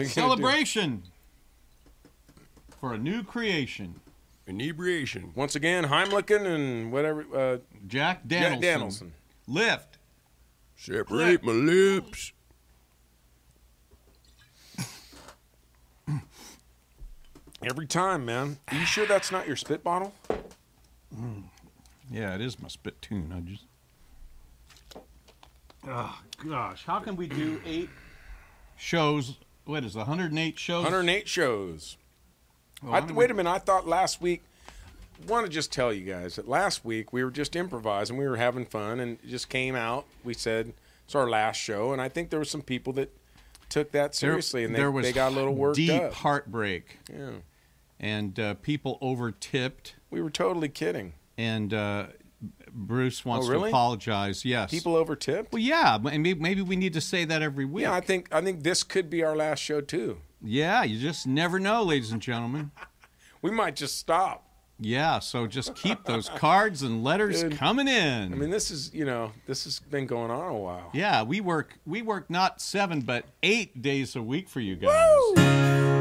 are you do? Celebration. For a new creation. Inebriation. Once again, Heimlichen and whatever. Uh, Jack Jack Danielson. Danielson. Lift. Separate my lips. Every time, man. Are you sure that's not your spit bottle? Yeah, it is my spit tune. I just. Oh gosh, how can we do eight shows? What is it, 108 shows? 108 shows. I, wait a minute. I thought last week. I Want to just tell you guys that last week we were just improvising. We were having fun, and it just came out. We said it's our last show, and I think there were some people that took that There- seriously, and they, there was they got a little worked deep up. heartbreak, Yeah, and uh, people over tipped. we were totally kidding. And uh, Bruce wants Oh, really? to apologize. Yes, People over tipped. Well, yeah, maybe, maybe we need to say that every week. Yeah, I think I think this could be our last show too. Yeah, you just never know, ladies and gentlemen. We might just stop. Yeah, so just keep those cards and letters Dude, coming in. I mean, this is you know this has been going on a while. yeah, we work we work not seven but eight days a week for you guys. I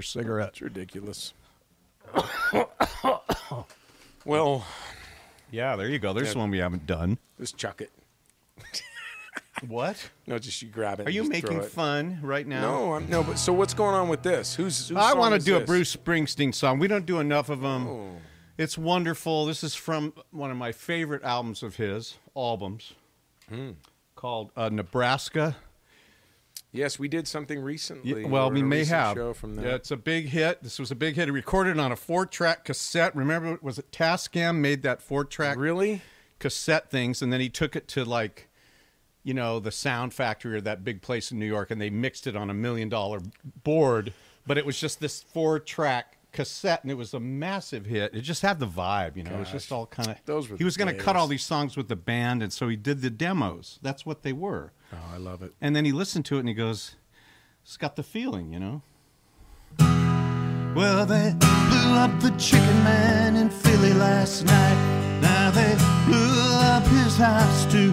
You need another cigarette. It's ridiculous. well, Yeah, there you go. There's one we haven't done. just chuck it. What? No, just you grab it. Are and you just making throw it. fun right now? No, I'm no. But so what's going on with this? Who's? whose I want to is do a? Bruce Springsteen song. We don't do enough of them. Oh. It's wonderful. This is from one of my favorite albums of his, albums, Hmm. called uh, Nebraska. Yes, we did something Yeah, recently. well, we may have. show from that. Yeah, it's a big hit. This was a big hit. He recorded on a four-track cassette. Remember, was it Tascam made that four-track Really? cassette things, and then he took it to like, you know, the Sound Factory or that big place in New York, and they mixed it on a million-dollar board. But it was just this four-track cassette, and it was a massive hit. It just had the vibe, you know. It was just all kind of. Those were He was going to cut all these songs with the band, and so he did the demos. That's what they were. Oh, I love it. And then he listened to it and he goes, "It's got the feeling, you know." Well, they blew up the chicken man in Philly last night. Now they blew up his house too.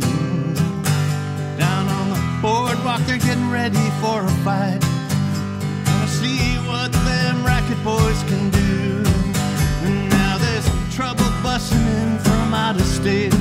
Down on the boardwalk, they're getting ready for a fight. Gonna see what them racket boys can do. And now there's trouble busting in from out of state.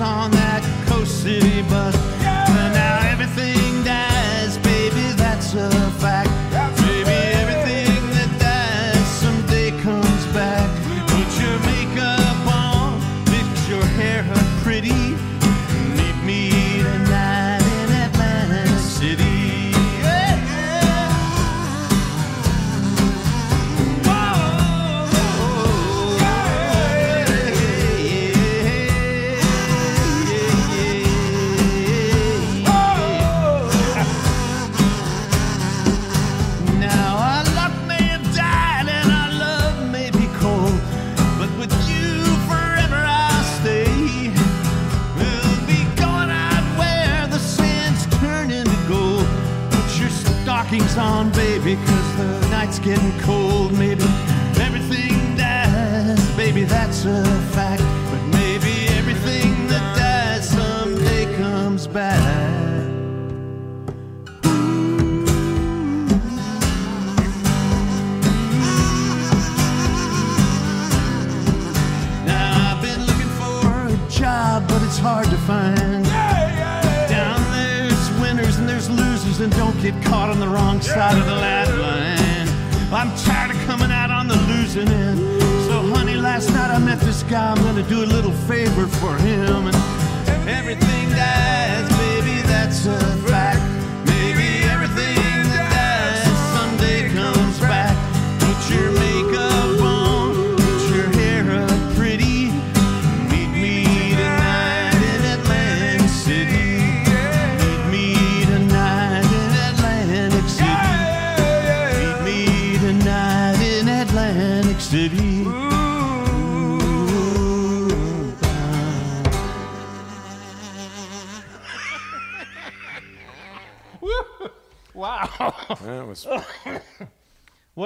On that Coast City bus.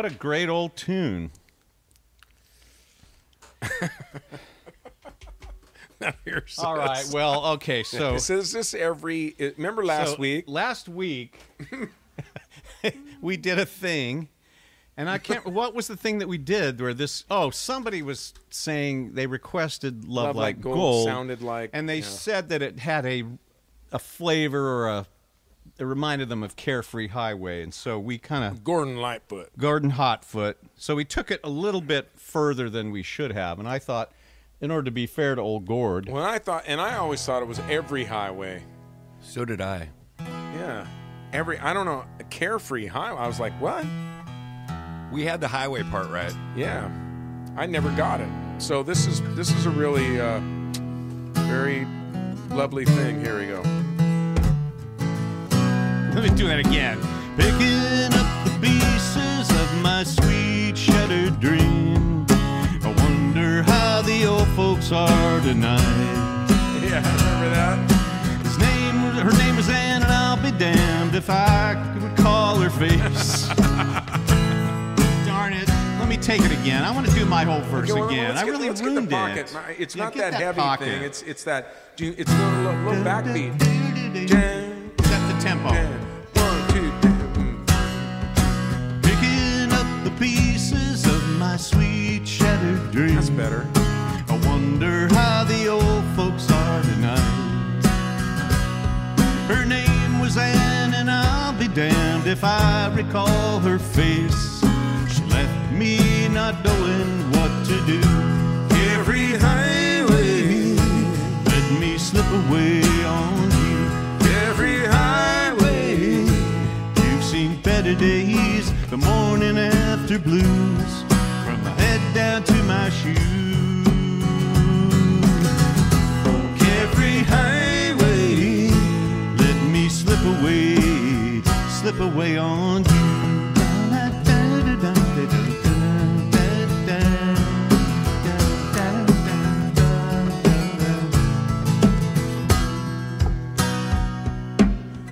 What a great old tune! here's All right, well, okay, so So is this every? Remember last So, week? Last week, we did a thing, and I can't. What was the thing that we did where this? Oh, somebody was saying they requested "Love, Love Like, Like Gold Gold," sounded like- and they yeah. said that it had a a flavor or a. It reminded them of Carefree Highway, and so we kind of Gordon Lightfoot. Gordon Hotfoot. So we took it a little bit further than we should have, and I thought, in order to be fair to old Gord, When I thought, and I always thought it was every highway. So did I. Yeah, every. I don't know, a carefree highway. I was like, what? We had the highway part right. Yeah, I never got it. So this is this is a really uh, very lovely thing. Here we go. let me do that again. Picking up the pieces of my sweet shattered dream. One folks are tonight. Yeah, I remember that? His name, her name was Ann, and I'll be damned if I could recall her face. Darn it! Let me take it again. I want to do my whole verse Okay, well, again. let's I get- really get the ruined it. It's Yeah, not get that, heavy pocket. thing. It's it's that. It's a little, little backbeat. Tempo. One, two, three. mm. Picking up the pieces of my sweet shattered dream. That's better. I wonder how the old folks are tonight. Her name was Anne, and I'll be damned if I recall her face. She left me not knowing what to do. Every highway let me slip away on seen better days. The morning after blues from my head down to my shoes. Every highway, let me slip away, slip away on you.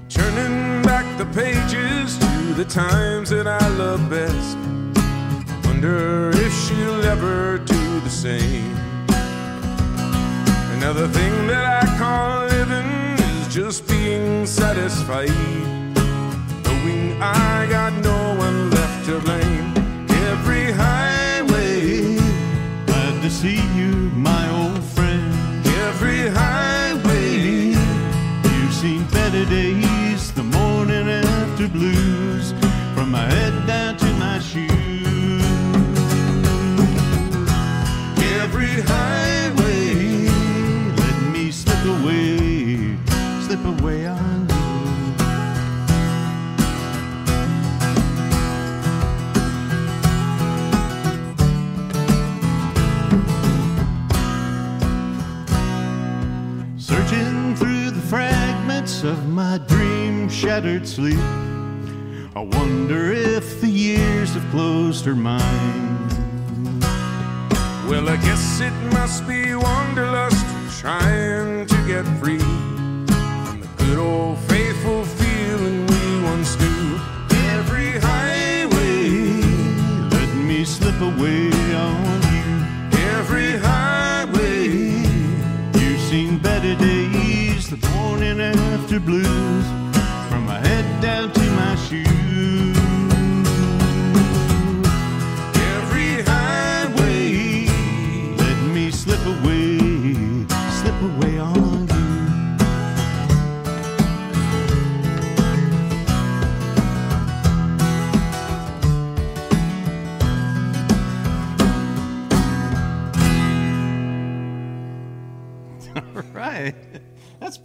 Turning back the pages the times that I love best. Wonder if she'll ever do the same. Another thing that I call living is just being satisfied. Knowing I got no one left to blame. Every highway, Glad to see you, my old friend. every highway. You've seen better days, the morning after blues, from my head down to my shoes. Every highway, let me slip away, slip away of my dream shattered sleep. I wonder if the years have closed her mind. Well, I guess it must be wanderlust trying to get free from the good old morning after blues, from my head down to my shoes.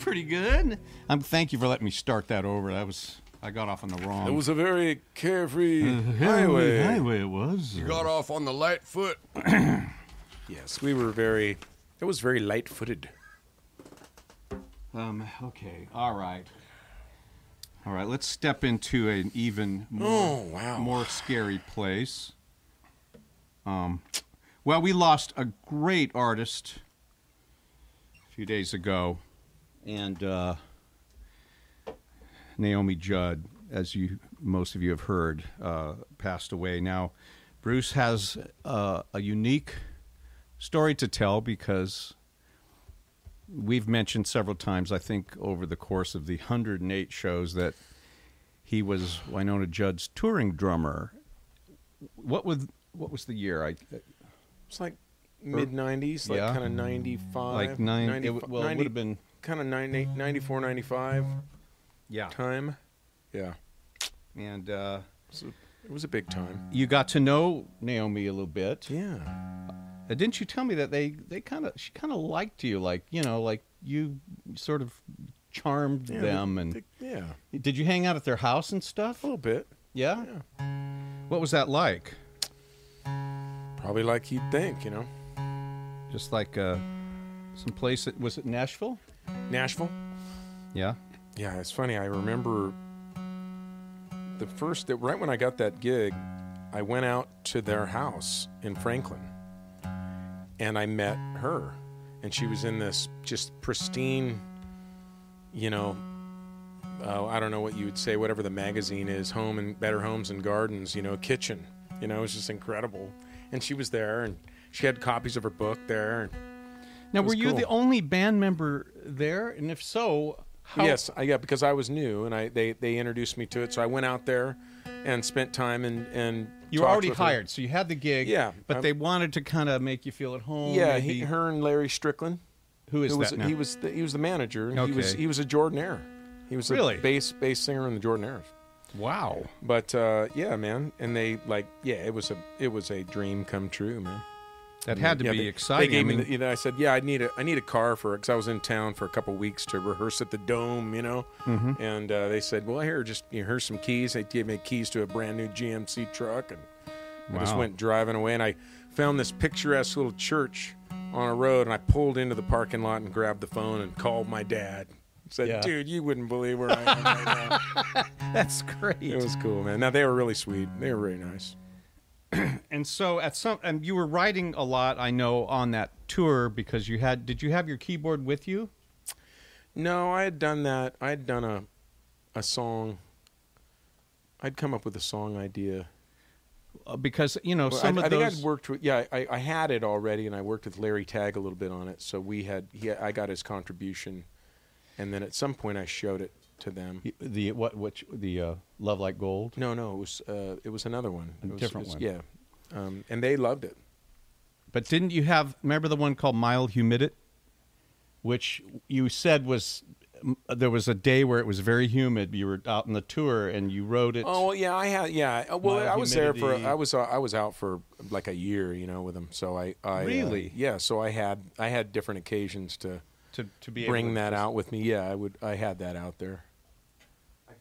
Pretty good. Um, thank you for letting me start that over. That was I got off on the wrong It was a very carefree highway. highway. Highway it was. You got off on the light foot. Yes, we were very. It was very light-footed. Um, okay. All right. All right. Let's step into an even more, Oh, wow. more scary place. Um, well, we lost a great artist a few days ago, and uh, Naomi Judd, as you most of you have heard, uh, passed away. Now, Bruce has uh, a unique story to tell because we've mentioned several times, I think, over the course of the 108 shows that he was Wynonna Judd's touring drummer. What was what was the year? I It's like mid 90s, like Yeah. kind of 95. like nine. 90 it, well, it would have been kind of 90, 94, 95 yeah. time. Yeah. And uh, So it was a big time. you got to know Naomi a little bit. Yeah. Uh, didn't you tell me that they they kind of she kind of liked you, like you know, like you sort of charmed yeah them, they- and they- yeah. did you hang out at their house and stuff? A little bit. Yeah. Yeah. What was that like? Probably like you'd think, you know. Just like uh, some place that was it Nashville? Nashville. Yeah. Yeah, it's funny. I remember the first that right when I got that gig, I went out to their house in Franklin, and I met her, and she was in this just pristine, you know, uh, I don't know what you would say, whatever the magazine is, Home and Better Homes and Gardens, you know, kitchen. You know, it was just incredible. And she was there, and she had copies of her book there. And Now, were you cool. the only band member there? And if so, how? Yes, I, yeah, because I was new, and I they, they introduced me to it. So I went out there and spent time and and You were already hired, so you had the gig. Yeah, but I'm- they wanted to kind of make you feel at home. Yeah, he, her and Larry Strickland. who is who was that now? he was the, he was the manager. He was Okay. he was a Jordanaire. He was Really? a bass bass singer in the Jordanaires. wow. But uh, yeah, man, and they like yeah, it was a it was a dream come true, man. That had to be they, exciting. They gave I mean, me. The, you know, I said, yeah, I need a I need a car for because I was in town for a couple weeks to rehearse at the Dome, you know. Mm-hmm. And uh, they said, well, here, just you know, here's some keys. They gave me keys to a brand new GMC truck, and I just went driving away. And I found this picturesque little church on a road, and I pulled into the parking lot and grabbed the phone and called my dad. Said, Yeah. dude, you wouldn't believe where I am right now. that's great. it was cool, man. Now they were really sweet. They were really nice. and so at some, and you were writing a lot, I know, on that tour because you had. Did you have your keyboard with you? No, I had done that. I had done a a song. I'd come up with a song idea. Uh, because you know Well, some I, of I think those. I'd worked with. Yeah, I, I had it already, and I worked with Larry Tagg a little bit on it. So we had. He, I got his contribution, and then at some point I showed it to them. the what which the uh, love like gold. No, no, it was uh, it was another one. A was- different one. Yeah, um, and they loved it. But didn't you have? Remember the one called Mild Humidit, which you said was there was a day where it was very humid. You were out on the tour and you wrote it. Oh yeah, I had yeah. uh, Well, Mild I was there for. I was uh, I was out for like a year, you know, with them. So I, I uh, Really? yeah. So I had I had different occasions to to to be bring able to that just- out with me. Yeah, I would. I had that out there.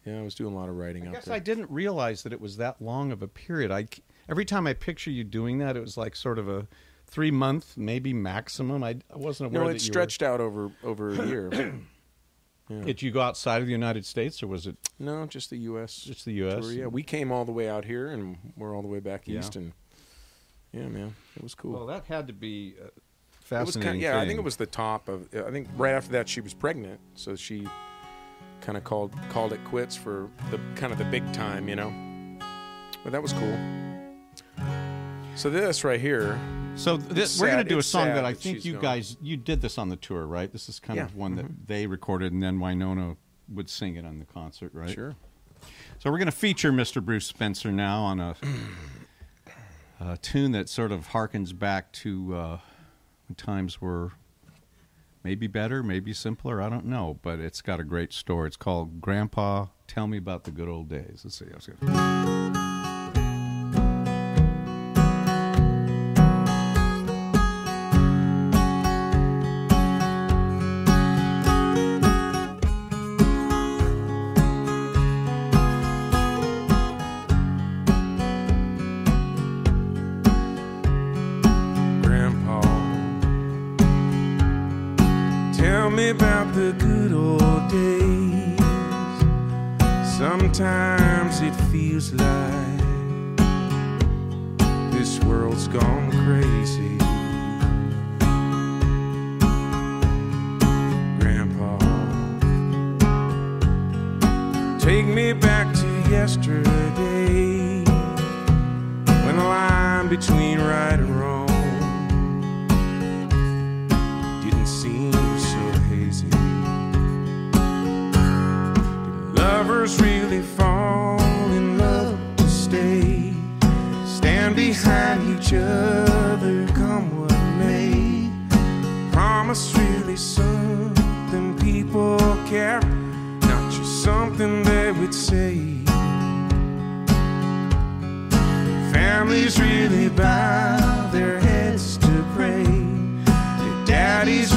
Yeah, I was doing a lot of writing I out guess there. I didn't realize that it was that long of a period. I c- every time I picture you doing that, it was like sort of a three month, maybe maximum. I, I wasn't aware no, that it you stretched out over over a year. Were, did you go outside of the United States, or was it no, just the U.S. just the U.S.? tour, yeah, we came all the way out here, and we're all the way back Yeah. east, and yeah, man, it was cool. Well, that had to be uh, it was fascinating. kind yeah, I think it was the top of. I think right after that she was pregnant, so she kind of called called it quits for the kind of the big time, you know. But that was cool. So this right here, So this, we're going to do a song that I that think you gone. guys you did this on the tour, right? This is kind Yeah. Mm-hmm. of one that they recorded, and then Wynonna would sing it on the concert, right? sure. So we're going to feature Mr. Bruce Spencer now on a, a tune that sort of harkens back to uh, times were maybe better, maybe simpler. I don't know, but it's got a great story. It's called "Grandpa, Tell Me About the Good Old Days." Let's see. Let's care, not just something they would say. Families really bow their heads to pray. Your daddies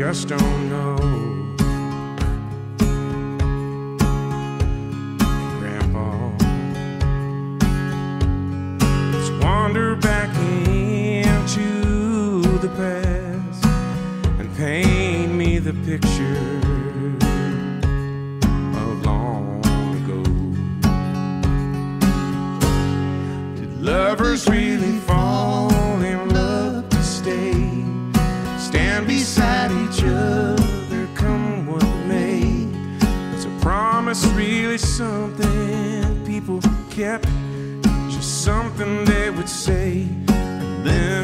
just don't know. Something people kept? Just something they would say and then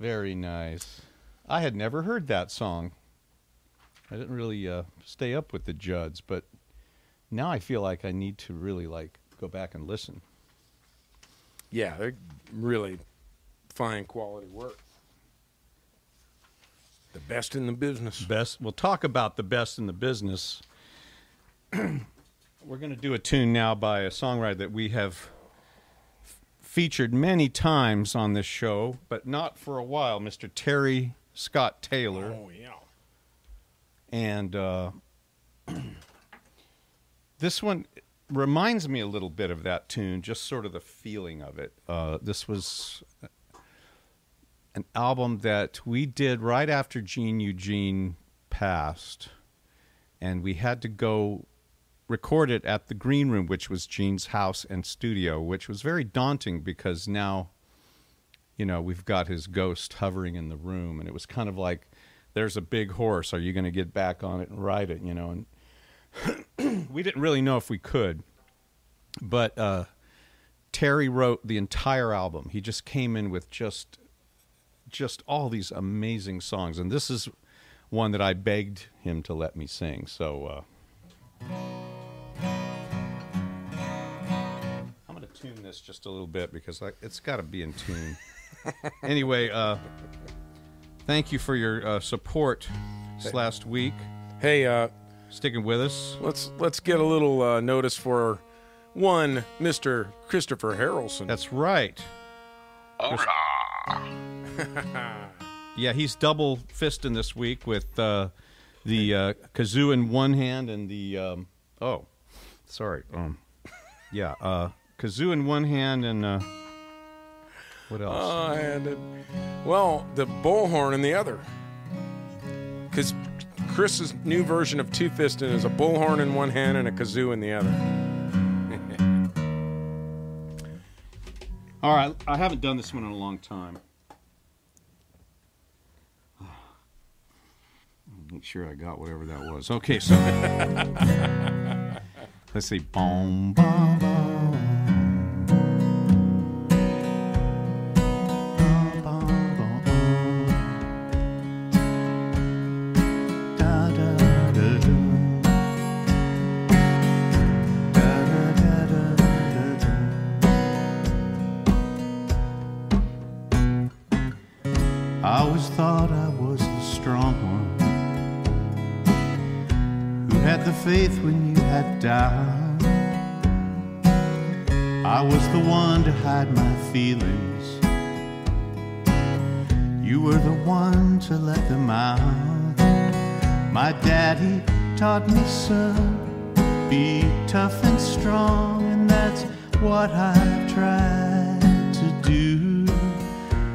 Very nice. I had never heard that song. I didn't really uh, stay up with the Judds, but now I feel like I need to really like go back and listen. Yeah, they're really fine quality work. The best in the business. Best. We'll talk about the best in the business. We're going to do a tune now by a songwriter that we have featured many times on this show, but not for a while. Mr. Terry Scott Taylor. Oh yeah. and uh, this one reminds me a little bit of that tune, just sort of the feeling of it. Uh, this was an album that we did right after Gene Eugene passed, and we had to go record it at the Green Room, which was Gene's house and studio, which was very daunting because now you know, we've got his ghost hovering in the room, and it was kind of like, there's a big horse. Are you going to get back on it and ride it? You know, and we didn't really know if we could, but uh, Terry wrote the entire album. He just came in with just, just all these amazing songs, and this is one that I begged him to let me sing. So. Uh, this just a little bit because I, it's got to be in tune. anyway, uh, thank you for your uh, support this last week. Hey, uh, Sticking with us. let's let's get a little uh, notice for one Mr. Christopher Harrelson. That's right. Yeah, he's double fisting this week with uh, the uh, kazoo in one hand and the um, oh, sorry. Um, yeah, uh, kazoo in one hand and uh, what else? Uh, and it, well, the bullhorn in the other. Because Chris's new version of two fisting is a bullhorn in one hand and a kazoo in the other. All right, I haven't done this one in a long time. Make sure I got whatever that was. Okay, so let's see. Boom, boom, boom. Boom, the one to hide my feelings. You were the one to let them out. My daddy taught me, son, be tough and strong, and that's what I've tried to do.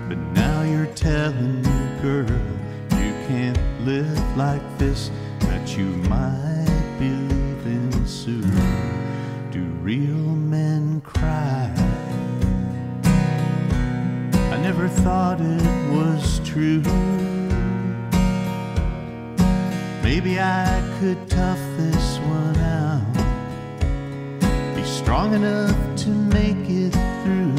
But now you're telling me, girl, you can't live like this, that you might be leaving soon. Do real men cry? never thought it was true. Maybe I could tough this one out. Be strong enough to make it through.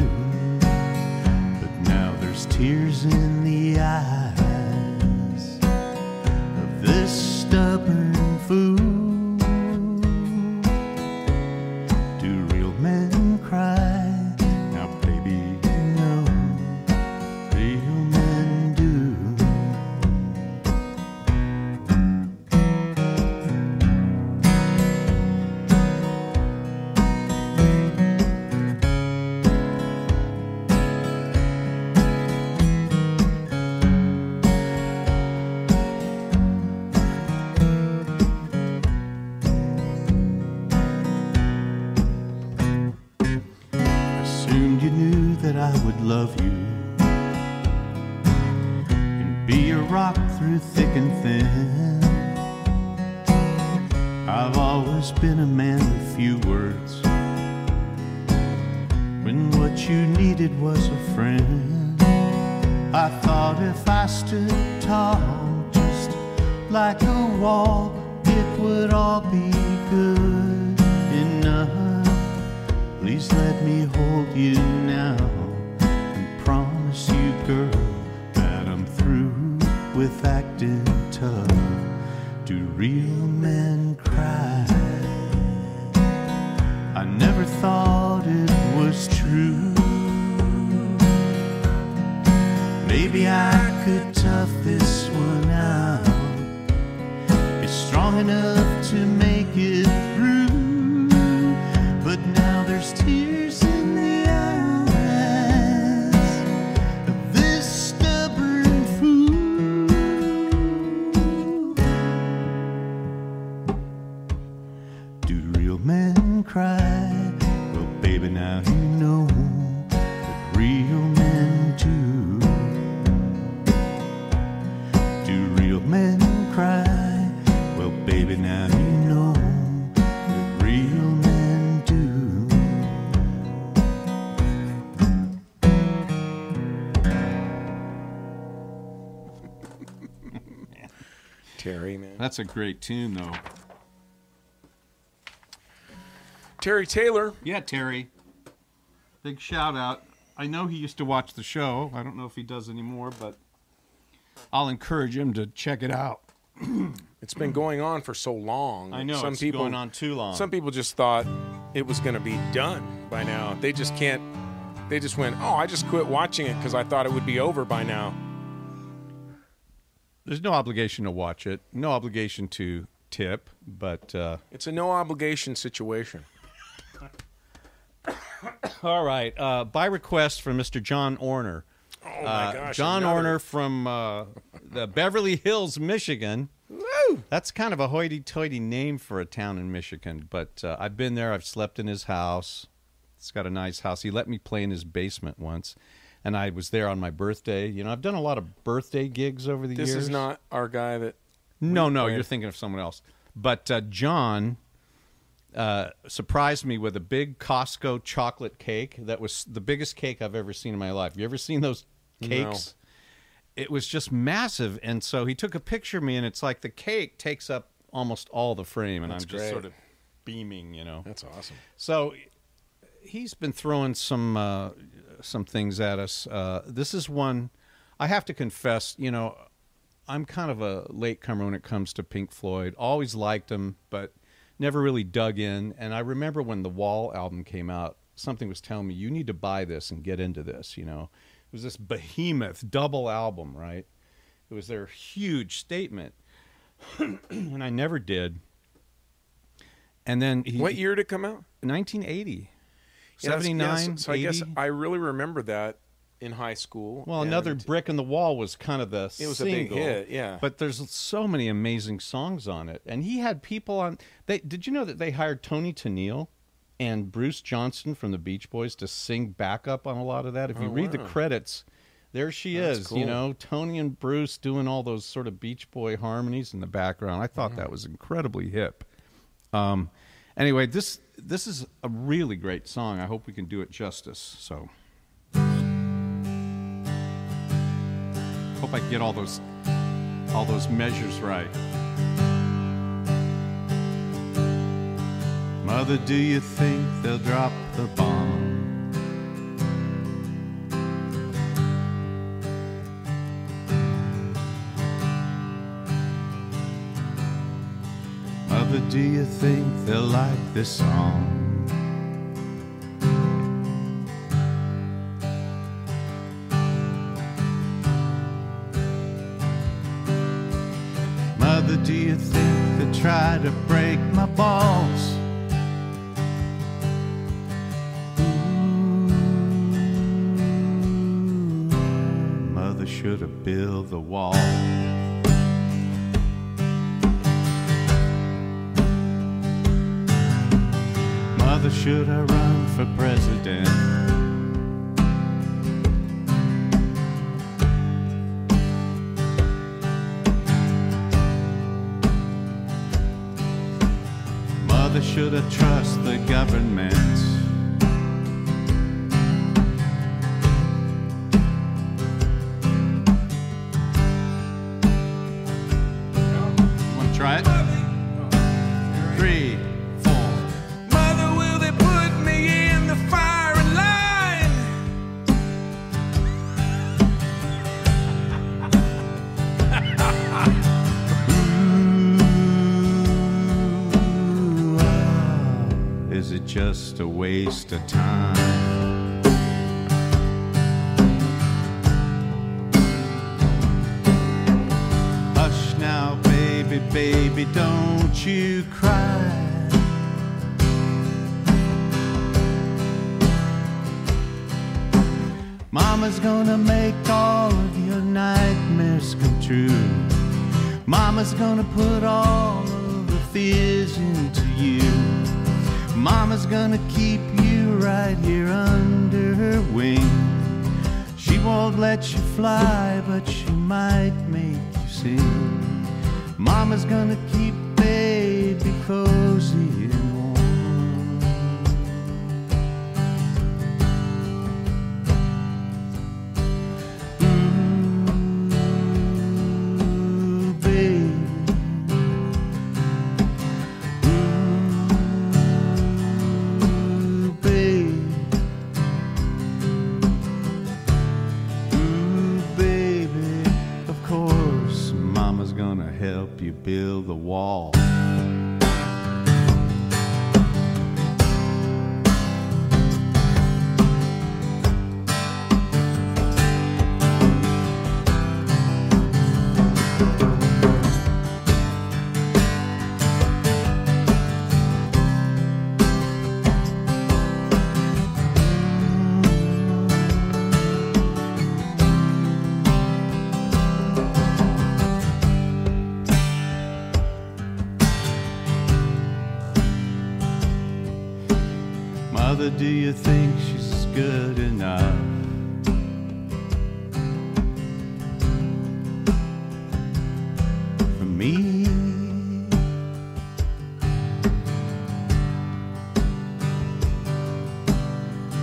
But now there's tears in the eyes of this stubborn fool. Cry? Well, baby, now you know that real men do. Do real men cry? Well, baby, now you know that real men do. Terry, man. That's a great tune, though. Terry Taylor. Yeah, Terry. Big shout out. I know he used to watch the show. I don't know if he does anymore, but I'll encourage him to check it out. It's been going on for so long. I know some it's people going on too long. Some people just thought it was going to be done by now. They just can't. They just went, "Oh, I just quit watching it because I thought it would be over by now." There's no obligation to watch it, no obligation to tip, but uh, It's a no obligation situation. all right. Uh, by request from Mr. John Orner. Oh my Uh, gosh! John another- Orner from uh, the Beverly Hills, Michigan. That's kind of a hoity-toity name for a town in Michigan, but uh, I've been there. I've slept in his house. It's got a nice house. He let me play in his basement once, and I was there on my birthday. You know, I've done a lot of birthday gigs over the This years. This is not our guy that. No, no, played. you're thinking of someone else. But uh, John uh, surprised me with a big Costco chocolate cake that was the biggest cake I've ever seen in my life. You ever seen those cakes? It was just massive, and so he took a picture of me, and it's like the cake takes up almost all the frame, and That's I'm just great. sort of beaming, you know. That's awesome. So he's been throwing some uh, some things at us. Uh, this is one I have to confess. You know, I'm kind of a late comer when it comes to Pink Floyd. Always liked them, but never really dug in. And I remember when the Wall album came out, something was telling me you need to buy this and get into this. You know, it was this behemoth double album, right? It was their huge statement, and I never did. And then he, What year did it come out? 1980. Yeah, 79, yeah, so, so I guess I really remember that in high school. Well, another brick in the wall was kind of the It was a big hit, yeah. But there's so many amazing songs on it, and he had people on. They did you know that they hired Toni Tennille and Bruce Johnson from the Beach Boys to sing backup on a lot of that? If you Oh, read the credits, there she That's is. cool. You know, Toni and Bruce doing all those sort of Beach Boy harmonies in the background. I thought that was incredibly hip. Um, anyway, this this is a really great song. I hope we can do it justice. So. Hope I get all those all those measures right. Mother, do you think they'll drop the bomb? Mother, do you think they'll like this song? Try to break my balls? Ooh, Mother should have built the wall. Mother, should have run for president? Should I trust the government? Waste of time? Hush now, baby, baby, don't you cry. Mama's gonna make all of your nightmares come true. Mama's gonna put all of the fears into you. Mama's gonna keep you right here under her wing. She won't let you fly, but she might make you sing. Mama's gonna keep baby cozy you think she's good enough? For me?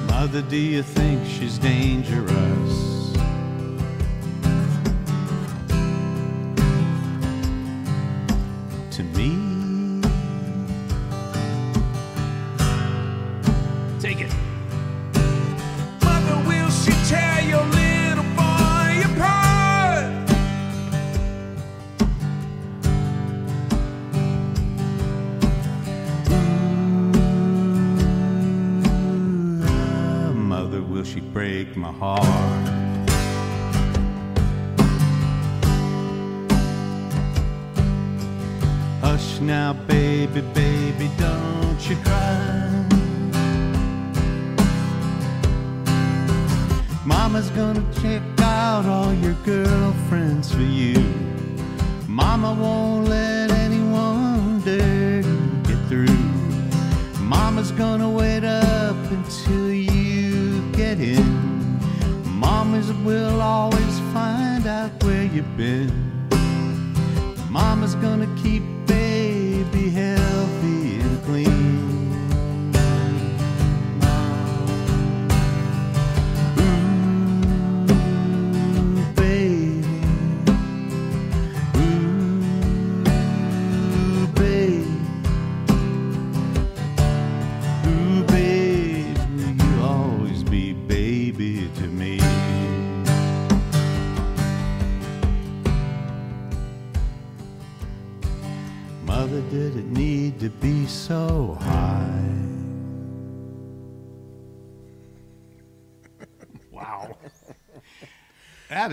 Mother, do you think she's dangerous?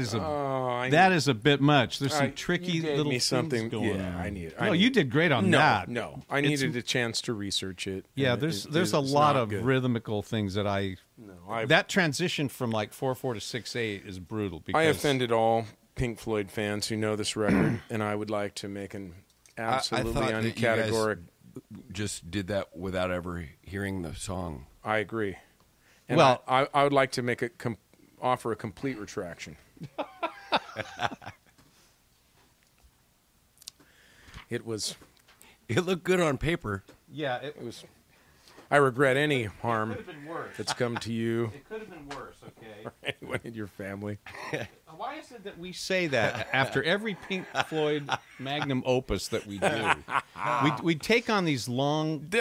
Is a Oh, I that is a bit much. There's some I- tricky you gave little me things something. going yeah, on. I need. No, I you did great on no, that. No, I It's- needed a chance to research it. Yeah, there's it- there's a lot of good. rhythmical things that I No, I, that transition from like four four to six eight is brutal. Because I offended all Pink Floyd fans who know this record, and I would like to make an I- absolutely I thought that you guys uncategoric. just did that without ever hearing the song. I agree. And Well- I, I, I would like to make a com- offer a complete retraction. it was. It looked good on paper. Yeah, it, It was. I regret any harm that's come to you, It could have been worse. Okay. anyone in your family. Why is it that we say that after every Pink Floyd magnum opus that we do? we we take on these long.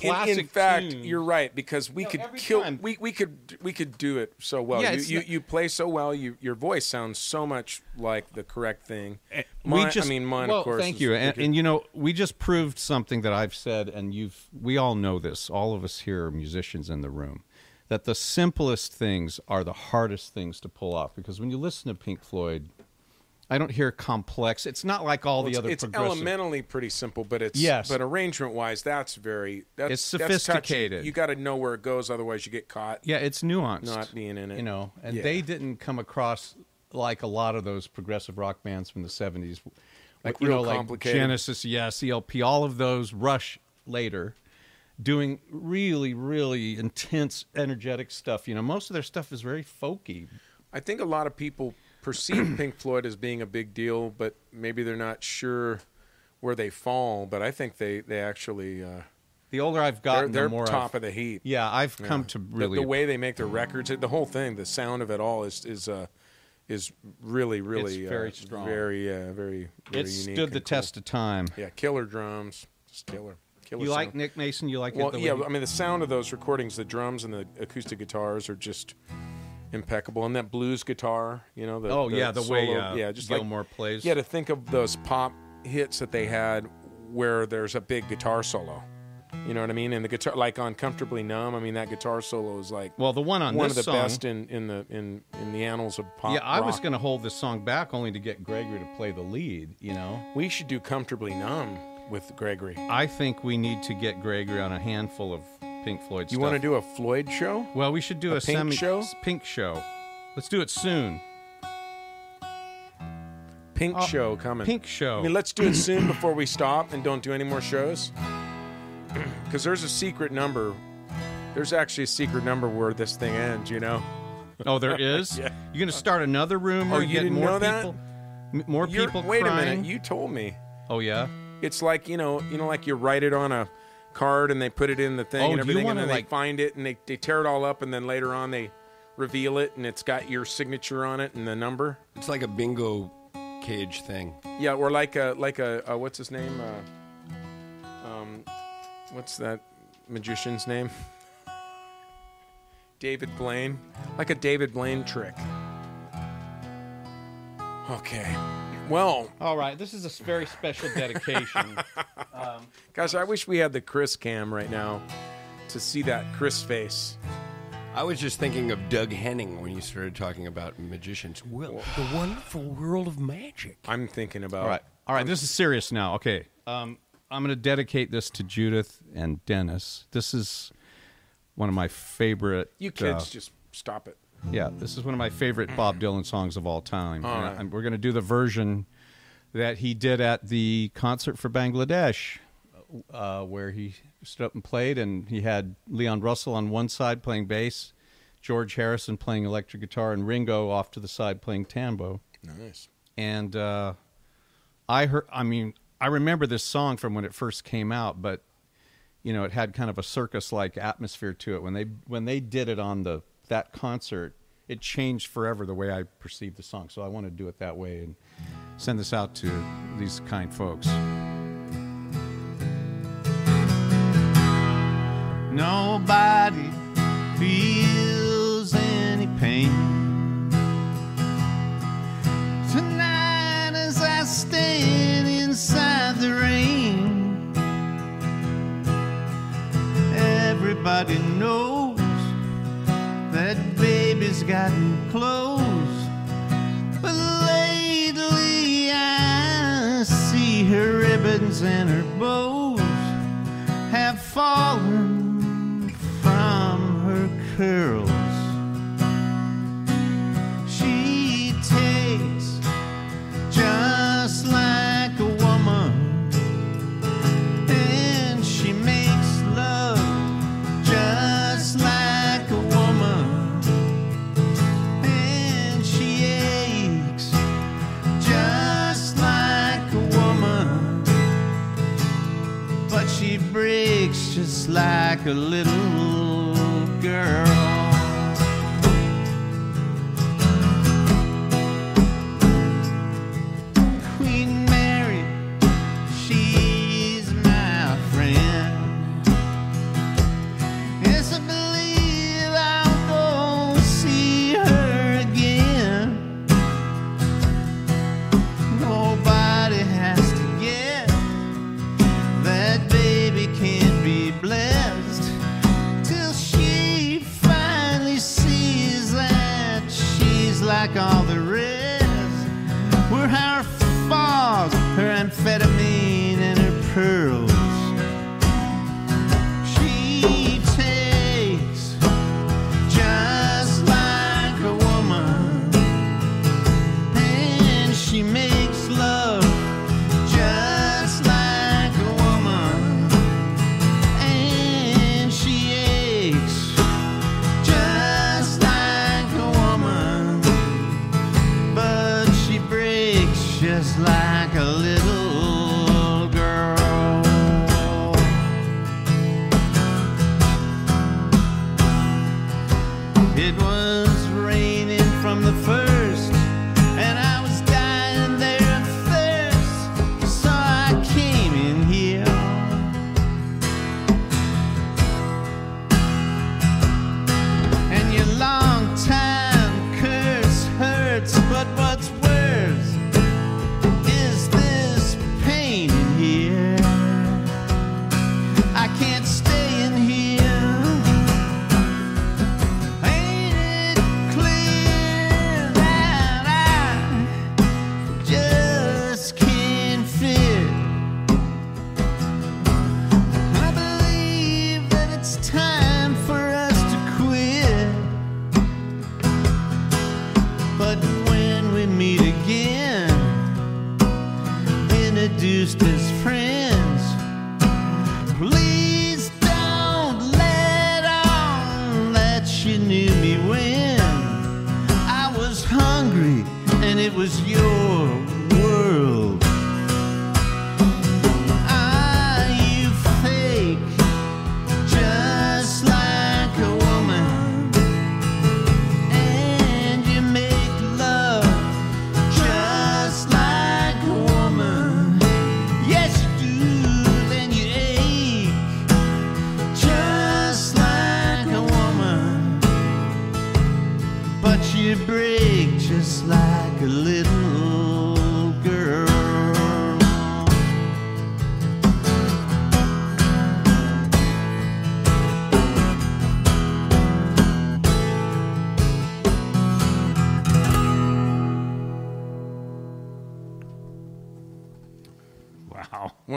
The- in- in, fact, tunes. you're right because we No, could kill. time. We, we could we could do it so well. Yeah, you, you, not- you play so well. You your voice sounds so much like the correct thing. Eh, we just I mean, mine well, of course. Thank is you, and, ridiculous. and you know, we just proved something that I've said, and you've. We all know this. All of us here are musicians in the room. That the simplest things are the hardest things to pull off because when you listen to Pink Floyd, I don't hear complex. It's not like all Well, the other it's elementally pretty simple, but it's Yes. But arrangement wise, that's very that's It's that's sophisticated. you got to know where it goes, otherwise you get caught. Yeah, it's nuanced. Not being in it. You know, and Yeah. they didn't come across like a lot of those progressive rock bands from the 70s. Like you real know, like complicated. Genesis, yes, ELP, all of those, Rush later, doing really, really intense, energetic stuff. You know, most of their stuff is very folky. I think a lot of people perceive Pink Floyd as being a big deal, but maybe they're not sure where they fall. But I think they they actually uh, The older I've they're, gotten, they're the more top I've, of the heap. Yeah, I've Yeah. come to The- really the, way they make their records, the whole thing, the sound of it all is is uh, is really really It's very uh, strong. very uh, very very it unique. stood the cool. test of time. Yeah, killer drums, just killer. killer You like. Nick Mason? You like it Well, the yeah, way I mean the sound of those recordings, the drums and the acoustic guitars are just impeccable, and that blues guitar, you know. The, Oh, yeah, the way, uh, yeah, just Gilmour like, plays. Yeah, to think of those pop hits that they had where there's a big guitar solo. You know what I mean? And the guitar, like on "Comfortably Numb," I mean that guitar solo is like well, the one on one of the song, best in, in the in in the annals of pop. yeah, I was going to hold this song back only to get Gregory to play the lead. You know, We should do "Comfortably Numb" with Gregory. I think we need to get Gregory on a handful of Pink Floyd You stuff. want to do a Floyd show? Well, we should do a a, Pink semi show? Pink show. Let's do it soon. Pink Oh, show coming. Pink show. I mean, let's do it soon before we stop and don't do any more shows. Because there's a secret number. There's actually a secret number where this thing ends. You know. oh, there is. Yeah. You're going to start another rumor. Oh, you get didn't more know that? people, M- more You're- people. wait crying. a minute. You told me. oh yeah. It's like you know, you know, like you write it on a card and they put it in the thing Oh, and everything, and then like- they find it and they, they tear it all up and then later on they reveal it and it's got your signature on it and the number. It's like a bingo cage thing. Yeah, or like a like a, uh what's his name? Uh, um, what's that magician's name? David Blaine, like a David Blaine trick. Okay, well, All right. This is a very special dedication. guys, I wish we had the Chris cam right now to see that Chris face. I was just thinking of Doug Henning when you started talking about magicians. Well, the wonderful world of magic. I'm thinking about. All right. All right. This is serious now. Okay. Um, I'm going to dedicate this to Judith and Dennis. This is one of my favorite. You uh, kids, just stop it. Yeah, this is one of my favorite Bob Dylan songs of all time. All And. I- we're going to do the version that he did at the concert for Bangladesh, uh, where he stood up and played, and he had Leon Russell on one side playing bass, George Harrison playing electric guitar, and Ringo off to the side playing tambo Nice. and uh, I heard. I mean, I remember this song from when it first came out, but you know, it had kind of a circus-like atmosphere to it. When they when they did it on the that concert, it changed forever the way I perceived the song. So I want to do it that way and send this out to these kind folks. Nobody feels any pain. Tonight, as I stand inside the rain, everybody knows baby's gotten clothes. But lately I see her ribbons and her bows have fallen from her curls. She breaks just like a little girl.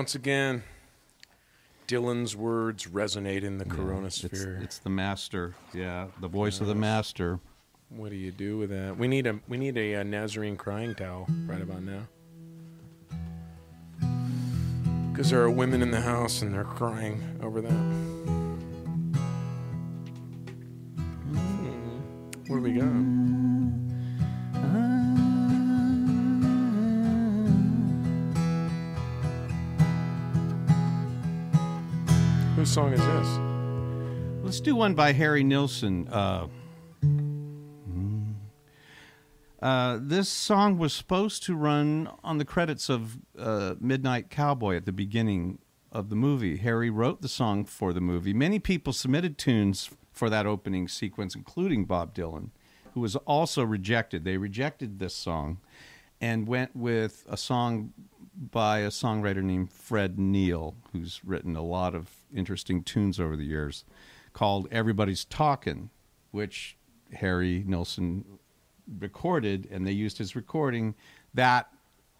Once again, Dylan's words resonate in the Corona coronasphere. it's the master. Yeah, the voice of the master. What do you do with that? We need a we need a, uh Nazarene crying towel right about now. Because there are women in the house and they're crying over that. Hmm. What do we got? Whose song is this? Let's do one by Harry Nilsson. Uh, uh, this song was supposed to run on the credits of uh, Midnight Cowboy at the beginning of the movie. Harry wrote the song for the movie. Many people submitted tunes for that opening sequence, including Bob Dylan, who was also rejected. They rejected this song and went with a song by a songwriter named Fred Neil, who's written a lot of interesting tunes over the years, called Everybody's Talking, which Harry Nilsson recorded, and they used his recording. That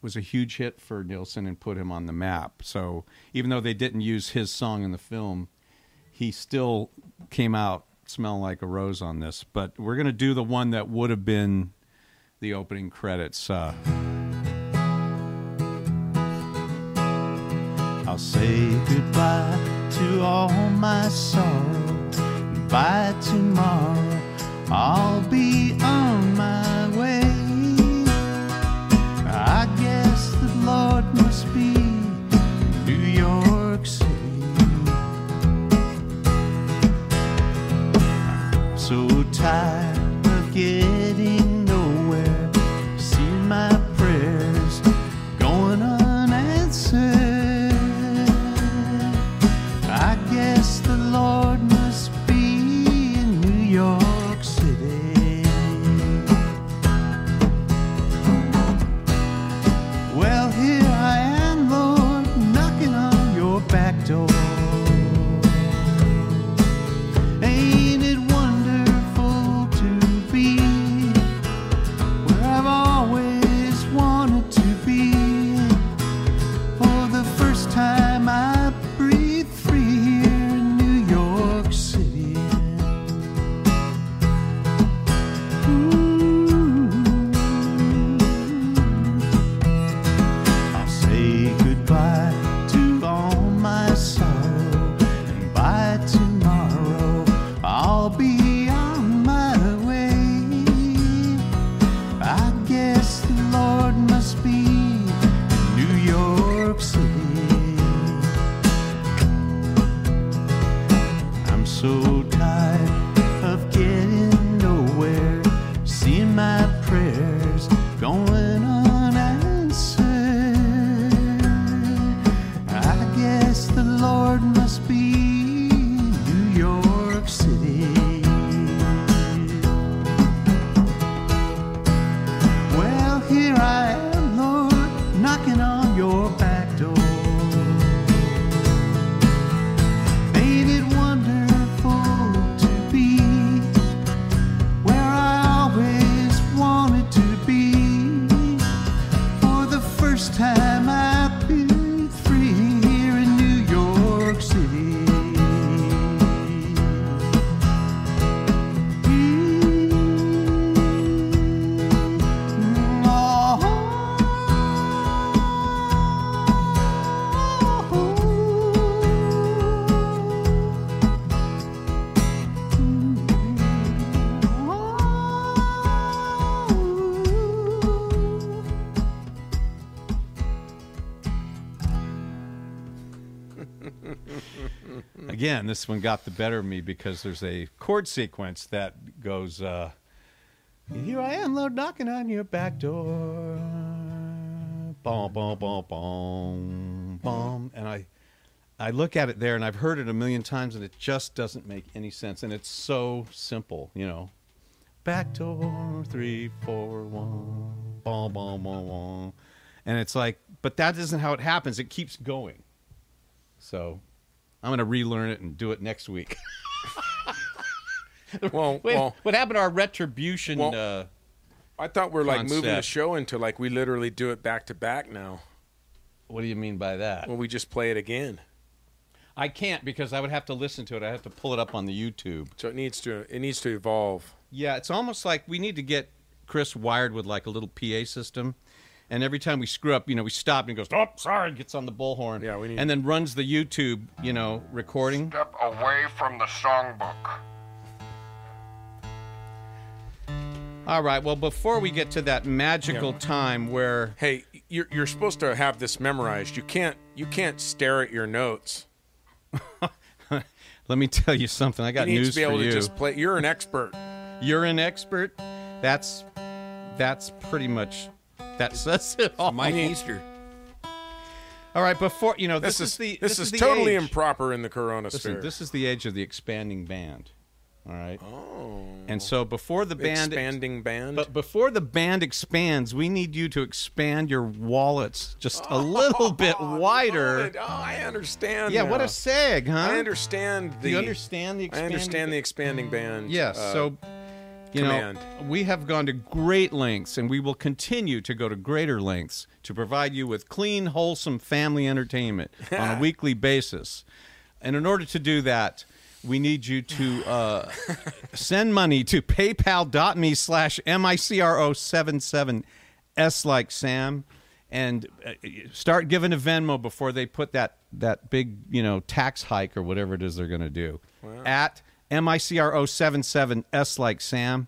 was a huge hit for Nilsson and put him on the map. So even though they didn't use his song in the film, he still came out smelling like a rose on this. But we're going to do the one that would have been the opening credits. Uh, I'll say goodbye to all my sorrow. By tomorrow, I'll be on my way. I guess the Lord must be in New York City. I'm so tired again, this one got the better of me because there's a chord sequence that goes, uh, "Here I am, Lord, knocking on your back door." Boom, boom, boom, boom, boom, and I, I look at it there, and I've heard it a million times, and it just doesn't make any sense, and it's so simple, you know. Back door three, four, one, boom, boom, boom, boom, and it's like, but that isn't how it happens. It keeps going. So I'm going to relearn it and do it next week. Well, Wait, well, what happened to our retribution? Well- uh, I thought we're like moving the show into like we literally do it back to back now. what do you mean by that? Well, we just play it again. I can't because I would have to listen to it. I have to pull it up on the YouTube. So it needs to it needs to evolve. Yeah, it's almost like we need to get Chris wired with like a little PA system. And every time we screw up, you know, we stop and he goes, "Oh, sorry," gets on the bullhorn. Yeah, we need- And then runs the YouTube, you know, recording. Step away from the songbook. All right. Well, before we get to that magical time where Hey, you're you're supposed to have this memorized. You can't you can't stare at your notes. let me tell you something. I got you need news to be able for to you. just play. You're an expert. You're an expert. That's that's pretty much that says it all. Mike Easter. All right, before you know, This, this, is, the this, is, the totally age. improper in the Corona Listen, sphere. this is the age of the expanding band. All right. Oh. And so before the band Expanding band. But before the band expands, we need you to expand your wallets just a little bit wider. Oh, I understand. Yeah, what a seg, huh? I understand the. You understand the I expanding understand the expanding band. Yes. uh, so, you command. know, we have gone to great lengths, and we will continue to go to greater lengths to provide you with clean, wholesome family entertainment on a weekly basis. And in order to do that, we need you to uh, send money to paypal.me slash MICRO77 S like Sam and uh, start giving a Venmo before they put that, that big, you know, tax hike or whatever it is they're going to do. At MICRO77 S like Sam.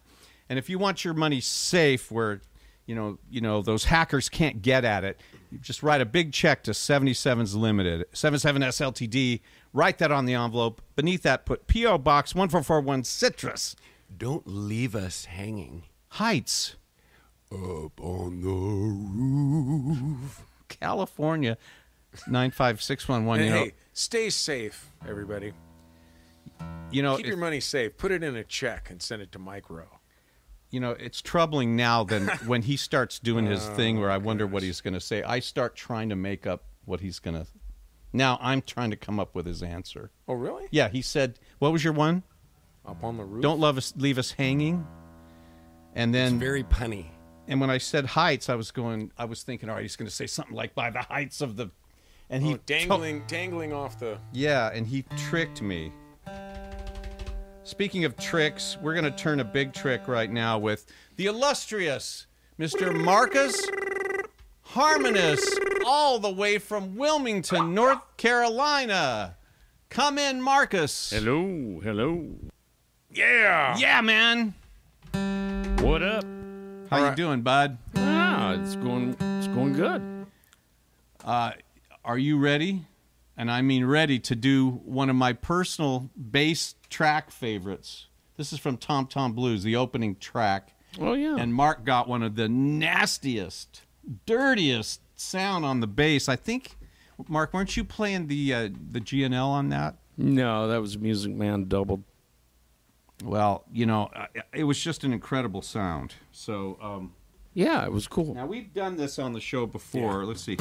And if you want your money safe where you know, you know those hackers can't get at it. You just write a big check to 77's Limited, 77S Ltd. Write that on the envelope. Beneath that, put PO Box 1441 Citrus Don't leave us hanging. Heights, Up on the roof. California 95611. And You know, hey, stay safe, everybody. You know, Keep it- your money safe. Put it in a check and send it to Mike Roe. you know, it's troubling now than when he starts doing his thing Oh, where I oh, wonder what he's going to say. I start trying to make up what he's going to. Now I'm trying to come up with his answer. Oh, really? Yeah, he said, "What was your one? Up on the roof. Don't love us, leave us hanging." And It's then, very punny. and when I said heights, I was going, I was thinking, all right, he's going to say something like by the heights of the, and he Oh, dangling, dangling off the. yeah, and he tricked me. Speaking of tricks, we're going to turn a big trick right now with the illustrious Mr. Marcus Harmonous, all the way from Wilmington, North Carolina. Come in, Marcus. Hello, hello. Yeah. Yeah, man. What up? How you right. doing, bud? Ah, it's going it's going good. Uh, Are you ready? And I mean ready to do one of my personal bass track favorites. This is from Tom Tom Blues, the opening track. Oh yeah. and Mark got one of the nastiest, dirtiest sound on the bass. I think, Mark, weren't you playing the uh, the G&L on that? no, that was Music Man doubled. Well, you know, it was just an incredible sound. So um, Yeah, it was cool. now we've done this on the show before. Let's see.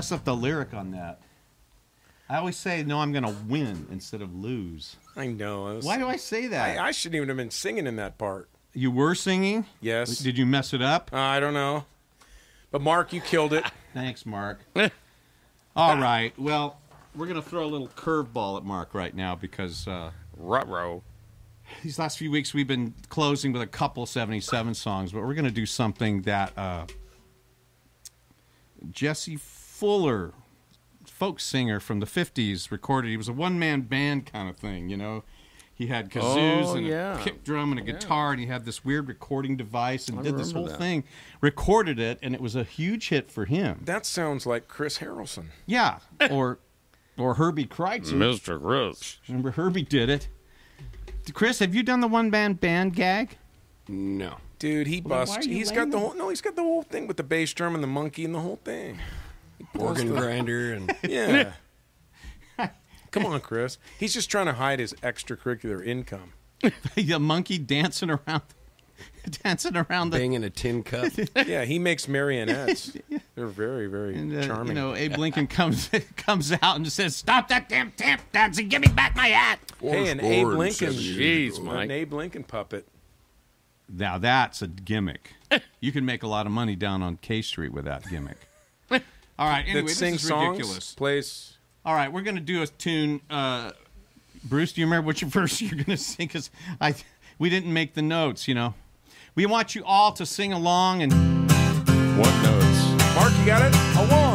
Mess up the lyric on that. I always say, no, I'm going to win instead of lose. I know. I was- Why do I say that? I, I shouldn't even have been singing in that part. you were singing? Yes. Did you mess it up? Uh, I don't know. But Mark, you killed it. Thanks, Mark. All right. Well, we're going to throw a little curveball at Mark right now because uh, Ruh-roh. these last few weeks we've been closing with a couple 77 songs, but we're going to do something that uh, Jesse Fuller, folk singer from the 50s, recorded. He was a one man band kind of thing, you know. He had kazoos Oh, and yeah. a kick drum and a guitar, and he had this weird recording device and I did this whole that. thing, recorded it, and it was a huge hit for him. That sounds like Chris Harrelson. Yeah, or or Herbie Kreitzer. Mr. Chris. Remember Herbie did it. Chris, have you done the one band band gag? No. Dude, he Well, busts. He's got the whole no. He's got the whole thing with the bass drum and the monkey and the whole thing. Organ grinder and Yeah. Come on, Chris. He's just trying to hide his extracurricular income. the monkey dancing around, dancing around the. banging a tin cup. Yeah, he makes marionettes. They're very, very And, uh, charming. you know, Abe Lincoln comes comes out and says, "Stop that damn tap dancing! Give me back my hat!" hey, an Abe Lincoln, Jeez, an Mike. Abe Lincoln puppet. Now that's a gimmick. you can make a lot of money down on K Street with that gimmick. All right, anyway, this sings is songs, ridiculous. plays. All right, we're gonna do a tune. Uh, Bruce, do you remember which verse you're gonna sing? Because I, we didn't make the notes. You know, we want you all to sing along and. What notes? Mark, you got it? A one,